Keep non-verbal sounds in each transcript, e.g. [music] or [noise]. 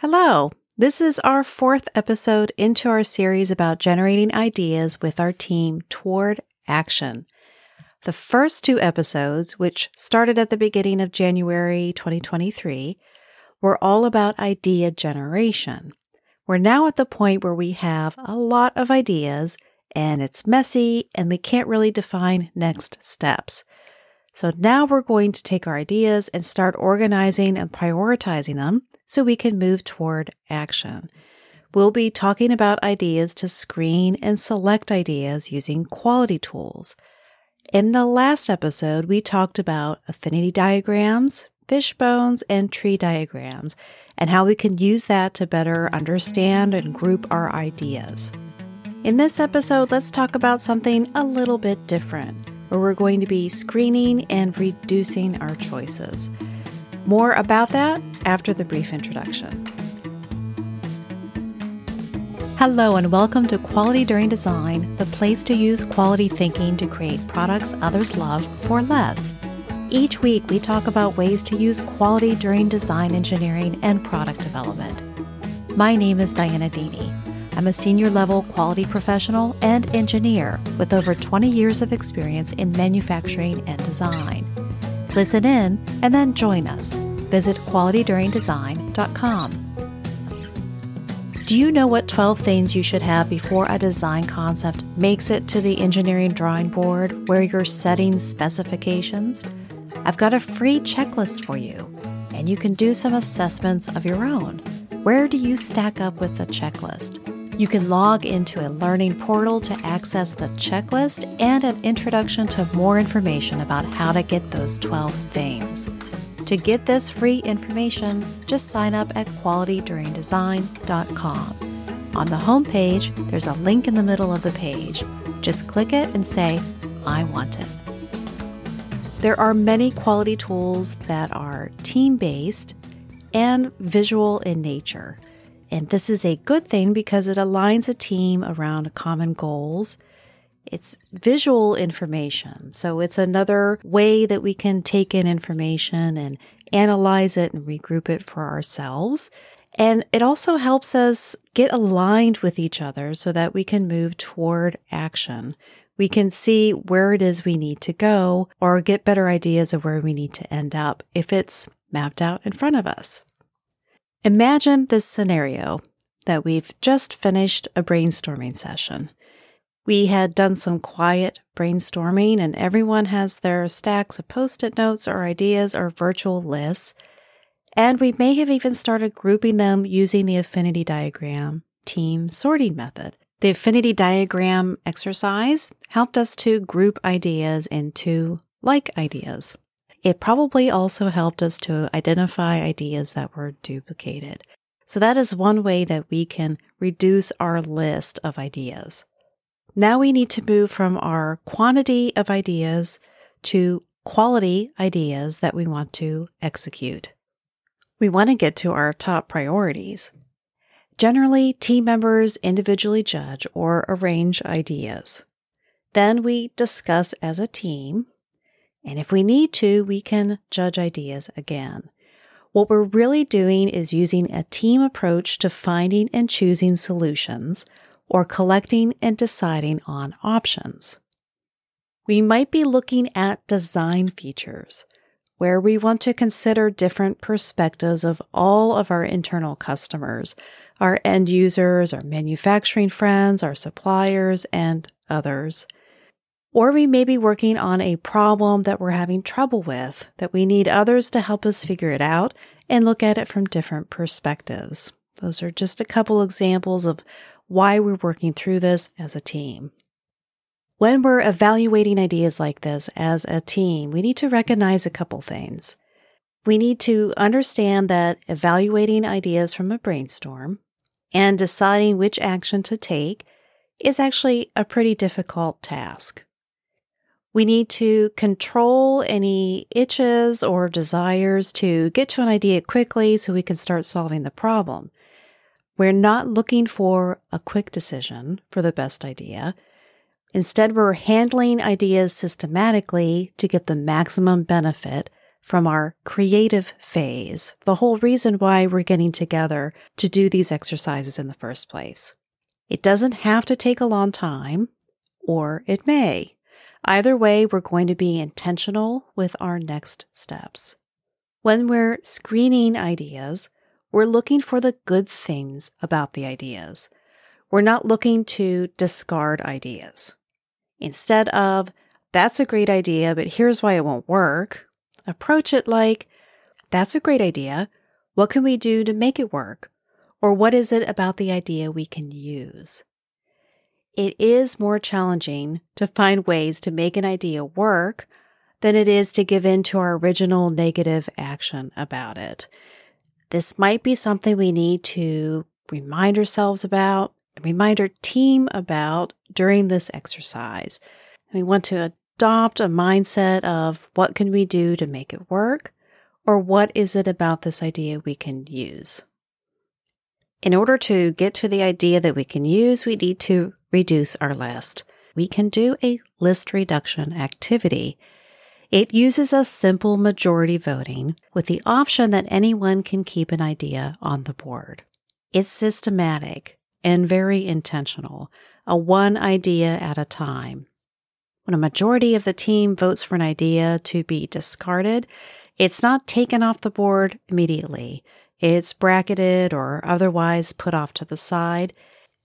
Hello. This is our fourth episode into our series about generating ideas with our team toward action. The first two episodes, which started at the beginning of January 2023, were all about idea generation. We're now at the point where we have a lot of ideas and it's messy and we can't really define next steps. So now we're going to take our ideas and start organizing and prioritizing them so we can move toward action. We'll be talking about ideas to screen and select ideas using quality tools. In the last episode, we talked about affinity diagrams, fishbones, and tree diagrams, and how we can use that to better understand and group our ideas. In this episode, let's talk about something a little bit different where we're going to be screening and reducing our choices. More about that after the brief introduction. Hello, and welcome to Quality During Design, the place to use quality thinking to create products others love for less. Each week, we talk about ways to use quality during design engineering and product development. My name is Dianna Deeney. I'm a senior level quality professional and engineer with over 20 years of experience in manufacturing and design. Listen in and then join us. Visit qualityduringdesign.com. Do you know what 12 things you should have before a design concept makes it to the engineering drawing board where you're setting specifications? I've got a free checklist for you, and you can do some assessments of your own. Where do you stack up with the checklist? You can log into a learning portal to access the checklist and an introduction to more information about how to get those 12 things. To get this free information, just sign up at qualityduringdesign.com. On the homepage, there's a link in the middle of the page. Just click it and say, I want it. There are many quality tools that are team based and visual in nature. And this is a good thing because it aligns a team around common goals. It's visual information. So it's another way that we can take in information and analyze it and regroup it for ourselves. And it also helps us get aligned with each other so that we can move toward action. We can see where it is we need to go or get better ideas of where we need to end up if it's mapped out in front of us. Imagine this scenario that we've just finished a brainstorming session. We had done some quiet brainstorming, and everyone has their stacks of post it notes or ideas or virtual lists. And we may have even started grouping them using the affinity diagram team sorting method. The affinity diagram exercise helped us to group ideas into like ideas. It probably also helped us to identify ideas that were duplicated. So that is one way that we can reduce our list of ideas. Now we need to move from our quantity of ideas to quality ideas that we want to execute. We want to get to our top priorities. Generally, team members individually judge or arrange ideas. Then we discuss as a team and if we need to, we can judge ideas again. What we're really doing is using a team approach to finding and choosing solutions or collecting and deciding on options. We might be looking at design features where we want to consider different perspectives of all of our internal customers, our end users, our manufacturing friends, our suppliers, and others. Or we may be working on a problem that we're having trouble with, that we need others to help us figure it out and look at it from different perspectives. Those are just a couple examples of why we're working through this as a team. When we're evaluating ideas like this as a team, we need to recognize a couple things. We need to understand that evaluating ideas from a brainstorm and deciding which action to take is actually a pretty difficult task. We need to control any itches or desires to get to an idea quickly so we can start solving the problem. We're not looking for a quick decision for the best idea. Instead, we're handling ideas systematically to get the maximum benefit from our creative phase, the whole reason why we're getting together to do these exercises in the first place. It doesn't have to take a long time, or it may. Either way, we're going to be intentional with our next steps. When we're screening ideas, we're looking for the good things about the ideas. We're not looking to discard ideas. Instead of, that's a great idea, but here's why it won't work, approach it like, that's a great idea. What can we do to make it work? Or what is it about the idea we can use? It is more challenging to find ways to make an idea work than it is to give in to our original negative action about it. This might be something we need to remind ourselves about, remind our team about during this exercise. We want to adopt a mindset of what can we do to make it work, or what is it about this idea we can use. In order to get to the idea that we can use, we need to reduce our list. We can do a list reduction activity. It uses a simple majority voting with the option that anyone can keep an idea on the board. It's systematic and very intentional, a one idea at a time. When a majority of the team votes for an idea to be discarded, it's not taken off the board immediately. It's bracketed or otherwise put off to the side.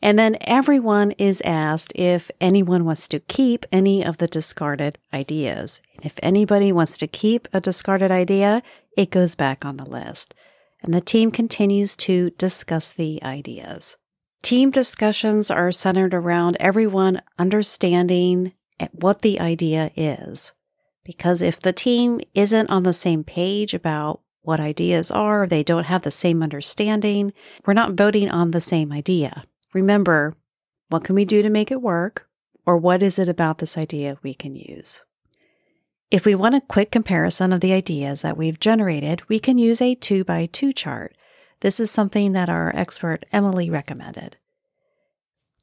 And then everyone is asked if anyone wants to keep any of the discarded ideas. If anybody wants to keep a discarded idea, it goes back on the list. And the team continues to discuss the ideas. Team discussions are centered around everyone understanding what the idea is. Because if the team isn't on the same page about what ideas are, they don't have the same understanding, we're not voting on the same idea. Remember, what can we do to make it work? Or what is it about this idea we can use? If we want a quick comparison of the ideas that we've generated, we can use a two by two chart. This is something that our expert Emily recommended.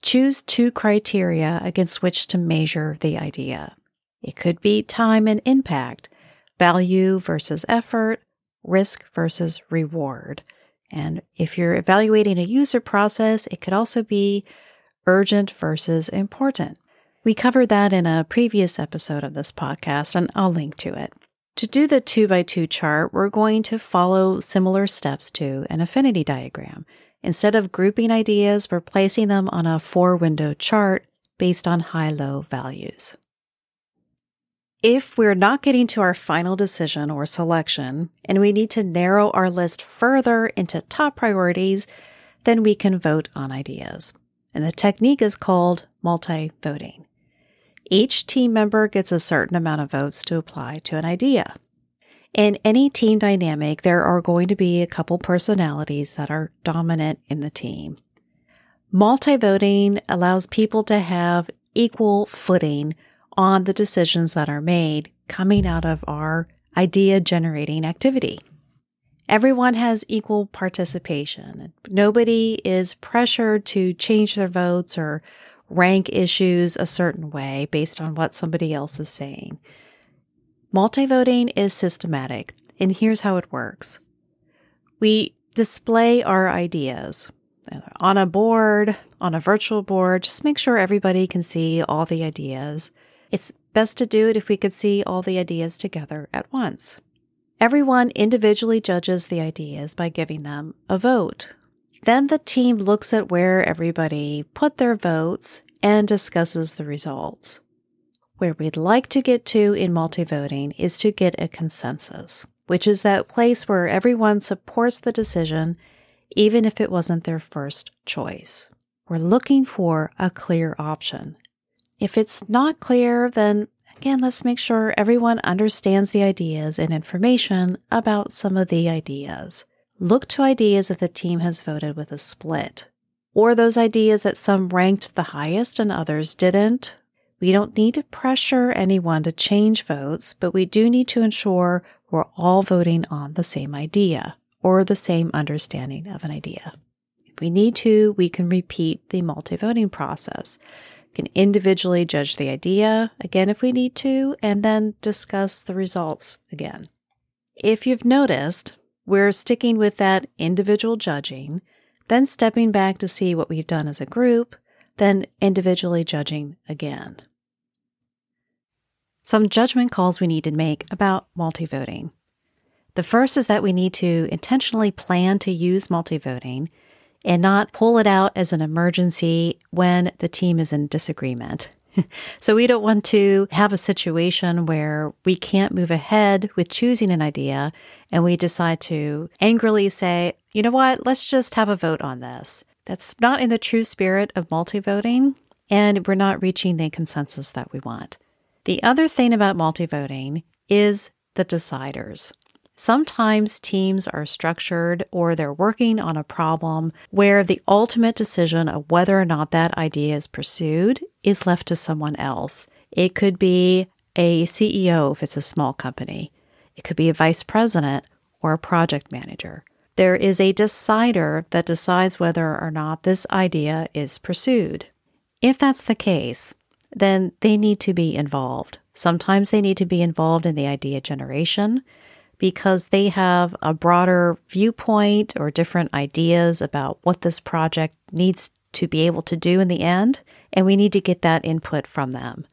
Choose two criteria against which to measure the idea. It could be time and impact, value versus effort, risk versus reward. And if you're evaluating a user process, it could also be urgent versus important. We covered that in a previous episode of this podcast, and I'll link to it. To do the two by two chart, we're going to follow similar steps to an affinity diagram. Instead of grouping ideas, we're placing them on a four window chart based on high low values. If we're not getting to our final decision or selection and we need to narrow our list further into top priorities, then we can vote on ideas. And the technique is called multi voting. Each team member gets a certain amount of votes to apply to an idea. In any team dynamic, there are going to be a couple personalities that are dominant in the team. Multi voting allows people to have equal footing on the decisions that are made coming out of our idea generating activity. Everyone has equal participation. Nobody is pressured to change their votes or rank issues a certain way based on what somebody else is saying. Multi-voting is systematic, and here's how it works. We display our ideas on a board, on a virtual board. Just make sure everybody can see all the ideas. It's best to do it if we could see all the ideas together at once. Everyone individually judges the ideas by giving them a vote. Then the team looks at where everybody put their votes and discusses the results. Where we'd like to get to in multi-voting is to get a consensus, which is that place where everyone supports the decision, even if it wasn't their first choice. We're looking for a clear option. If it's not clear, then again, let's make sure everyone understands the ideas and information about some of the ideas. Look to ideas that the team has voted with a split, or those ideas that some ranked the highest and others didn't, we don't need to pressure anyone to change votes, but we do need to ensure we're all voting on the same idea or the same understanding of an idea. If we need to, we can repeat the multi voting process. Can individually judge the idea again if we need to, and then discuss the results again. if you've noticed, we're sticking with that individual judging, then stepping back to see what we've done as a group, then individually judging again. Some judgment calls we need to make about multi-voting. The first is that we need to intentionally plan to use multi-voting and not pull it out as an emergency when the team is in disagreement. [laughs] so we don't want to have a situation where we can't move ahead with choosing an idea and we decide to angrily say, you know what, let's just have a vote on this. That's not in the true spirit of multi voting, and we're not reaching the consensus that we want. The other thing about multi voting is the deciders. Sometimes teams are structured or they're working on a problem where the ultimate decision of whether or not that idea is pursued is left to someone else. It could be a CEO if it's a small company, it could be a vice president or a project manager. There is a decider that decides whether or not this idea is pursued. If that's the case, then they need to be involved. Sometimes they need to be involved in the idea generation because they have a broader viewpoint or different ideas about what this project needs to be able to do in the end, and we need to get that input from them.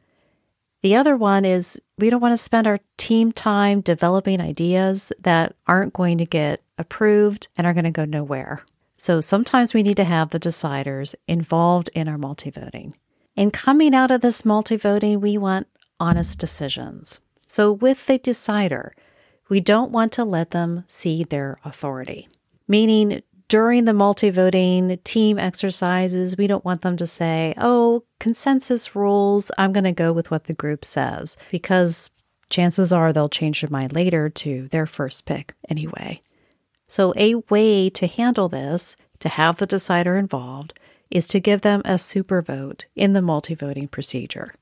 The other one is we don't want to spend our team time developing ideas that aren't going to get approved and are going to go nowhere. So sometimes we need to have the deciders involved in our multi voting. And coming out of this multi voting, we want honest decisions. So with the decider, we don't want to let them see their authority. Meaning, during the multi voting team exercises, we don't want them to say, oh, consensus rules, I'm going to go with what the group says, because chances are they'll change their mind later to their first pick anyway. So, a way to handle this, to have the decider involved, is to give them a super vote in the multi voting procedure.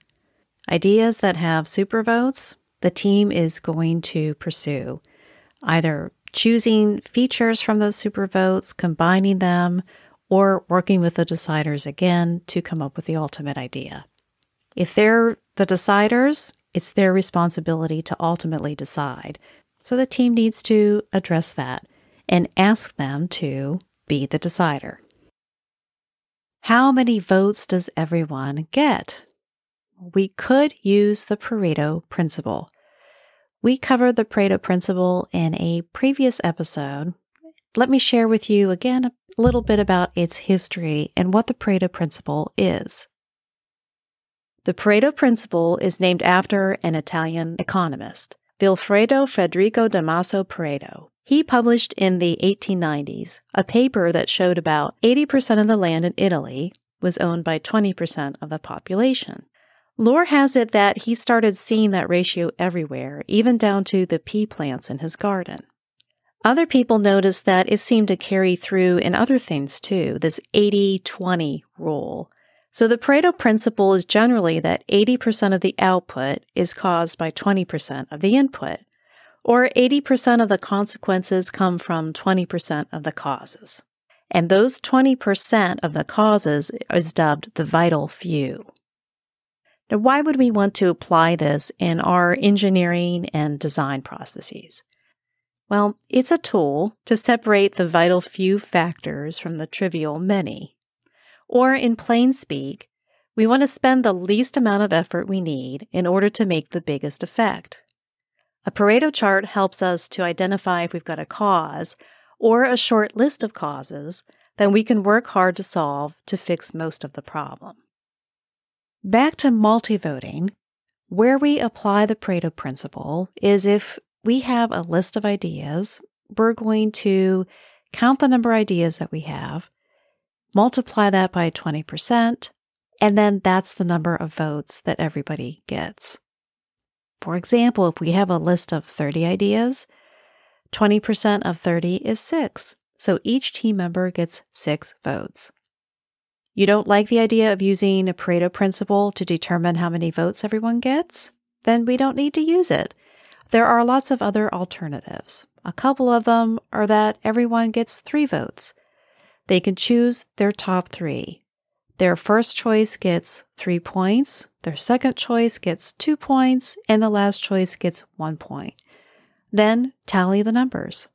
Ideas that have super votes the team is going to pursue, either choosing features from those super votes, combining them, or working with the deciders again to come up with the ultimate idea. If they're the deciders, it's their responsibility to ultimately decide. So the team needs to address that and ask them to be the decider. How many votes does everyone get? We could use the Pareto principle. We covered the Pareto principle in a previous episode. Let me share with you again a little bit about its history and what the Pareto principle is. The Pareto principle is named after an Italian economist, Vilfredo Federico Damaso Pareto. He published in the 1890s a paper that showed about 80% of the land in Italy was owned by 20% of the population. Lore has it that he started seeing that ratio everywhere, even down to the pea plants in his garden. Other people noticed that it seemed to carry through in other things too, this 80 20 rule. So the Pareto principle is generally that 80% of the output is caused by 20% of the input, or 80% of the consequences come from 20% of the causes. And those 20% of the causes is dubbed the vital few. Now, why would we want to apply this in our engineering and design processes? Well, it's a tool to separate the vital few factors from the trivial many. Or, in plain speak, we want to spend the least amount of effort we need in order to make the biggest effect. A Pareto chart helps us to identify if we've got a cause or a short list of causes that we can work hard to solve to fix most of the problem. Back to multi-voting, where we apply the Pareto principle is if we have a list of ideas, we're going to count the number of ideas that we have, multiply that by 20%, and then that's the number of votes that everybody gets. For example, if we have a list of 30 ideas, 20% of 30 is 6. So each team member gets 6 votes. You don't like the idea of using a Pareto principle to determine how many votes everyone gets? Then we don't need to use it. There are lots of other alternatives. A couple of them are that everyone gets three votes. They can choose their top three. Their first choice gets three points, their second choice gets two points, and the last choice gets one point. Then tally the numbers.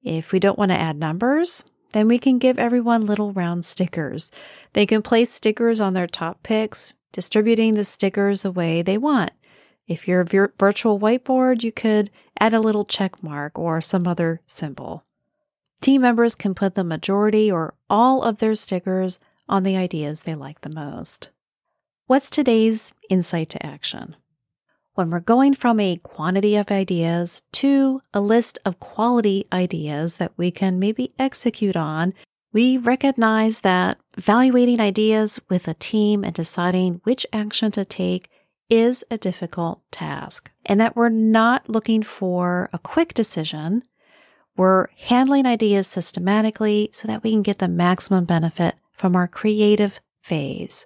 If we don't want to add numbers, then we can give everyone little round stickers. They can place stickers on their top picks, distributing the stickers the way they want. If you're a vir- virtual whiteboard, you could add a little check mark or some other symbol. Team members can put the majority or all of their stickers on the ideas they like the most. What's today's insight to action? When we're going from a quantity of ideas to a list of quality ideas that we can maybe execute on, we recognize that evaluating ideas with a team and deciding which action to take is a difficult task, and that we're not looking for a quick decision. We're handling ideas systematically so that we can get the maximum benefit from our creative phase.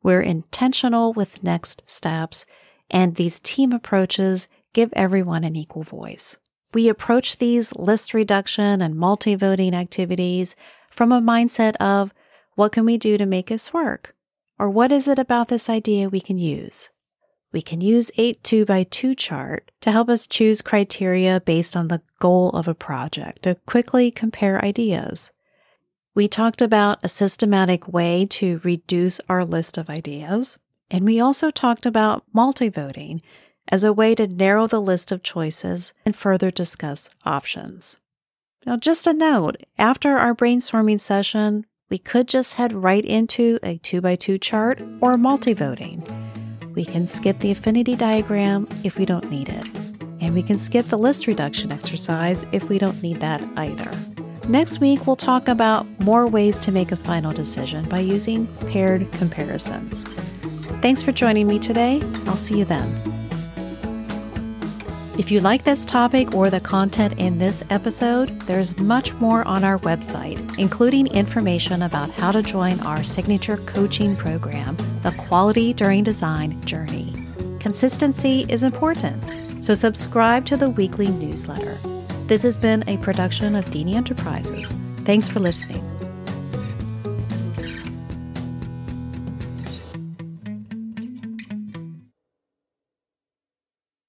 We're intentional with next steps, and these team approaches give everyone an equal voice. We approach these list reduction and multi voting activities from a mindset of what can we do to make this work? Or what is it about this idea we can use? We can use a 2 by 2 chart to help us choose criteria based on the goal of a project to quickly compare ideas. We talked about a systematic way to reduce our list of ideas, and we also talked about multi-voting as a way to narrow the list of choices and further discuss options. Now, just a note, after our brainstorming session, we could just head right into a 2 by 2 chart or multi-voting. We can skip the affinity diagram if we don't need it. And we can skip the list reduction exercise if we don't need that either. Next week, we'll talk about more ways to make a final decision by using paired comparisons. Thanks for joining me today. I'll see you then. If you like this topic or the content in this episode, there's much more on our website, including information about how to join our signature coaching program, The Quality During Design Journey. Consistency is important, so subscribe to the weekly newsletter. This has been a production of Deeney Enterprises. Thanks for listening.